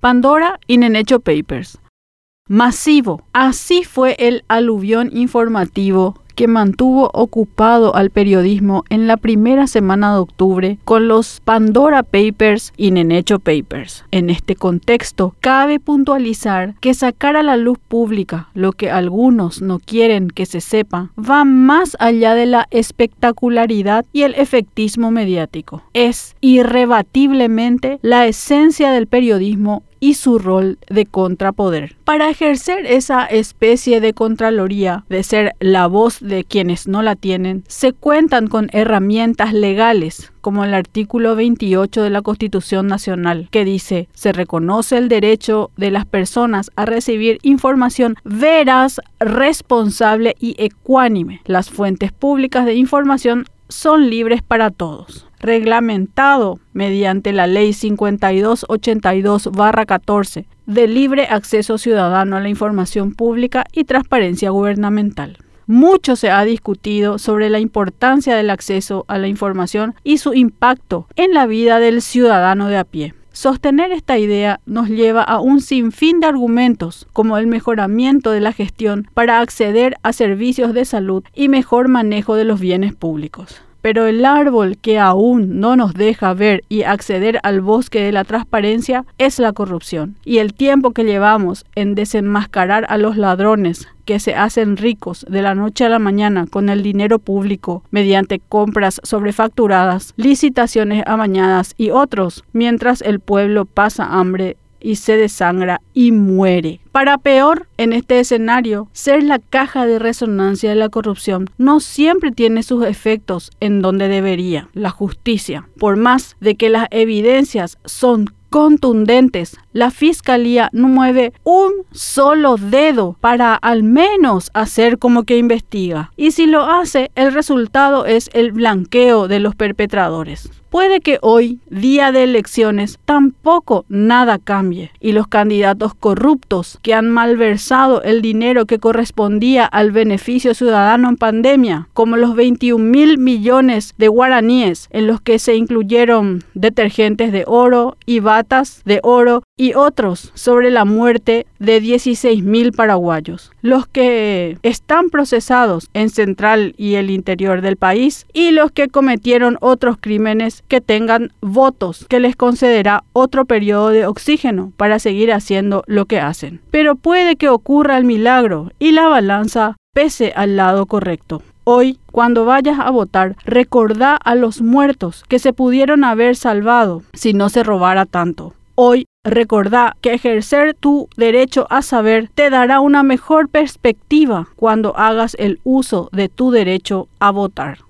Pandora y Nenecho Papers. Masivo. Así fue el aluvión informativo que mantuvo ocupado al periodismo en la primera semana de octubre con los Pandora Papers y Nenecho Papers. En este contexto, cabe puntualizar que sacar a la luz pública lo que algunos no quieren que se sepa va más allá de la espectacularidad y el efectismo mediático. Es irrebatiblemente la esencia del periodismo y su rol de contrapoder. Para ejercer esa especie de contraloría, de ser la voz de quienes no la tienen, se cuentan con herramientas legales, como el artículo 28 de la Constitución Nacional, que dice, se reconoce el derecho de las personas a recibir información veraz, responsable y ecuánime. Las fuentes públicas de información son libres para todos reglamentado mediante la Ley 5282-14 de libre acceso ciudadano a la información pública y transparencia gubernamental. Mucho se ha discutido sobre la importancia del acceso a la información y su impacto en la vida del ciudadano de a pie. Sostener esta idea nos lleva a un sinfín de argumentos, como el mejoramiento de la gestión para acceder a servicios de salud y mejor manejo de los bienes públicos. Pero el árbol que aún no nos deja ver y acceder al bosque de la transparencia es la corrupción. Y el tiempo que llevamos en desenmascarar a los ladrones que se hacen ricos de la noche a la mañana con el dinero público mediante compras sobrefacturadas, licitaciones amañadas y otros, mientras el pueblo pasa hambre y se desangra y muere. Para peor, en este escenario, ser la caja de resonancia de la corrupción no siempre tiene sus efectos en donde debería, la justicia. Por más de que las evidencias son contundentes. La fiscalía no mueve un solo dedo para al menos hacer como que investiga. Y si lo hace, el resultado es el blanqueo de los perpetradores. Puede que hoy, día de elecciones, tampoco nada cambie y los candidatos corruptos que han malversado el dinero que correspondía al beneficio ciudadano en pandemia, como los 21 mil millones de guaraníes en los que se incluyeron detergentes de oro y de oro y otros sobre la muerte de 16 mil paraguayos, los que están procesados en central y el interior del país y los que cometieron otros crímenes que tengan votos que les concederá otro periodo de oxígeno para seguir haciendo lo que hacen. Pero puede que ocurra el milagro y la balanza pese al lado correcto. Hoy, cuando vayas a votar, recordá a los muertos que se pudieron haber salvado si no se robara tanto. Hoy recordá que ejercer tu derecho a saber te dará una mejor perspectiva cuando hagas el uso de tu derecho a votar.